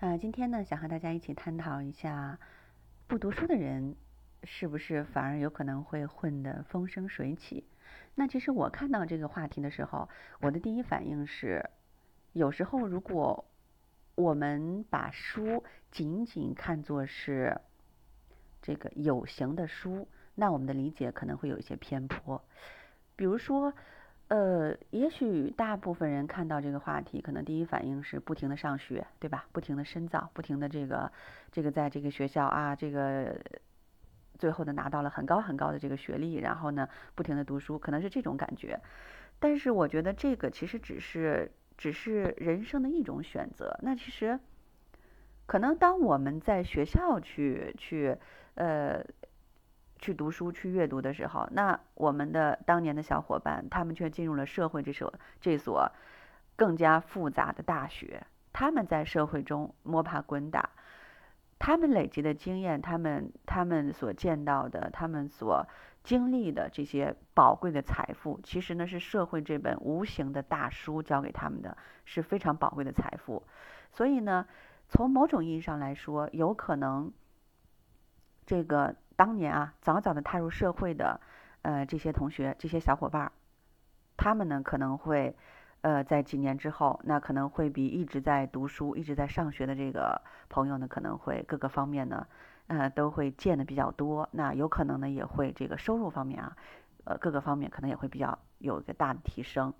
呃，今天呢，想和大家一起探讨一下，不读书的人是不是反而有可能会混得风生水起？那其实我看到这个话题的时候，我的第一反应是，有时候如果我们把书仅仅看作是这个有形的书，那我们的理解可能会有一些偏颇。比如说。呃，也许大部分人看到这个话题，可能第一反应是不停的上学，对吧？不停的深造，不停的这个这个在这个学校啊，这个最后呢拿到了很高很高的这个学历，然后呢不停的读书，可能是这种感觉。但是我觉得这个其实只是只是人生的一种选择。那其实可能当我们在学校去去呃。去读书、去阅读的时候，那我们的当年的小伙伴，他们却进入了社会这所这所更加复杂的大学。他们在社会中摸爬滚打，他们累积的经验，他们他们所见到的，他们所经历的这些宝贵的财富，其实呢是社会这本无形的大书教给他们的，是非常宝贵的财富。所以呢，从某种意义上来说，有可能这个。当年啊，早早的踏入社会的，呃，这些同学、这些小伙伴儿，他们呢可能会，呃，在几年之后，那可能会比一直在读书、一直在上学的这个朋友呢，可能会各个方面呢，呃，都会见的比较多。那有可能呢，也会这个收入方面啊，呃，各个方面可能也会比较有一个大的提升。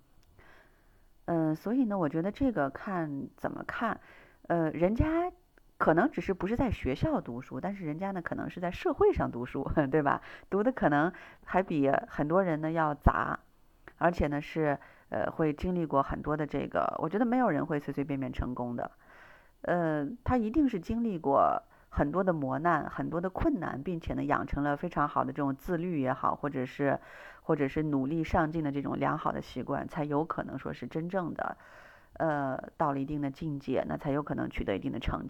嗯，所以呢，我觉得这个看怎么看，呃，人家。可能只是不是在学校读书，但是人家呢，可能是在社会上读书，对吧？读的可能还比很多人呢要杂，而且呢是呃会经历过很多的这个，我觉得没有人会随随便便成功的，呃，他一定是经历过很多的磨难、很多的困难，并且呢养成了非常好的这种自律也好，或者是或者是努力上进的这种良好的习惯，才有可能说是真正的呃到了一定的境界，那才有可能取得一定的成绩。